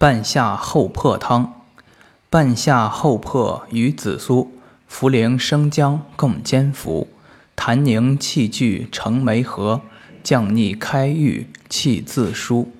半夏厚朴汤，半夏厚朴与紫苏、茯苓、生姜共煎服，痰凝气聚成梅核，降逆开郁，气自舒。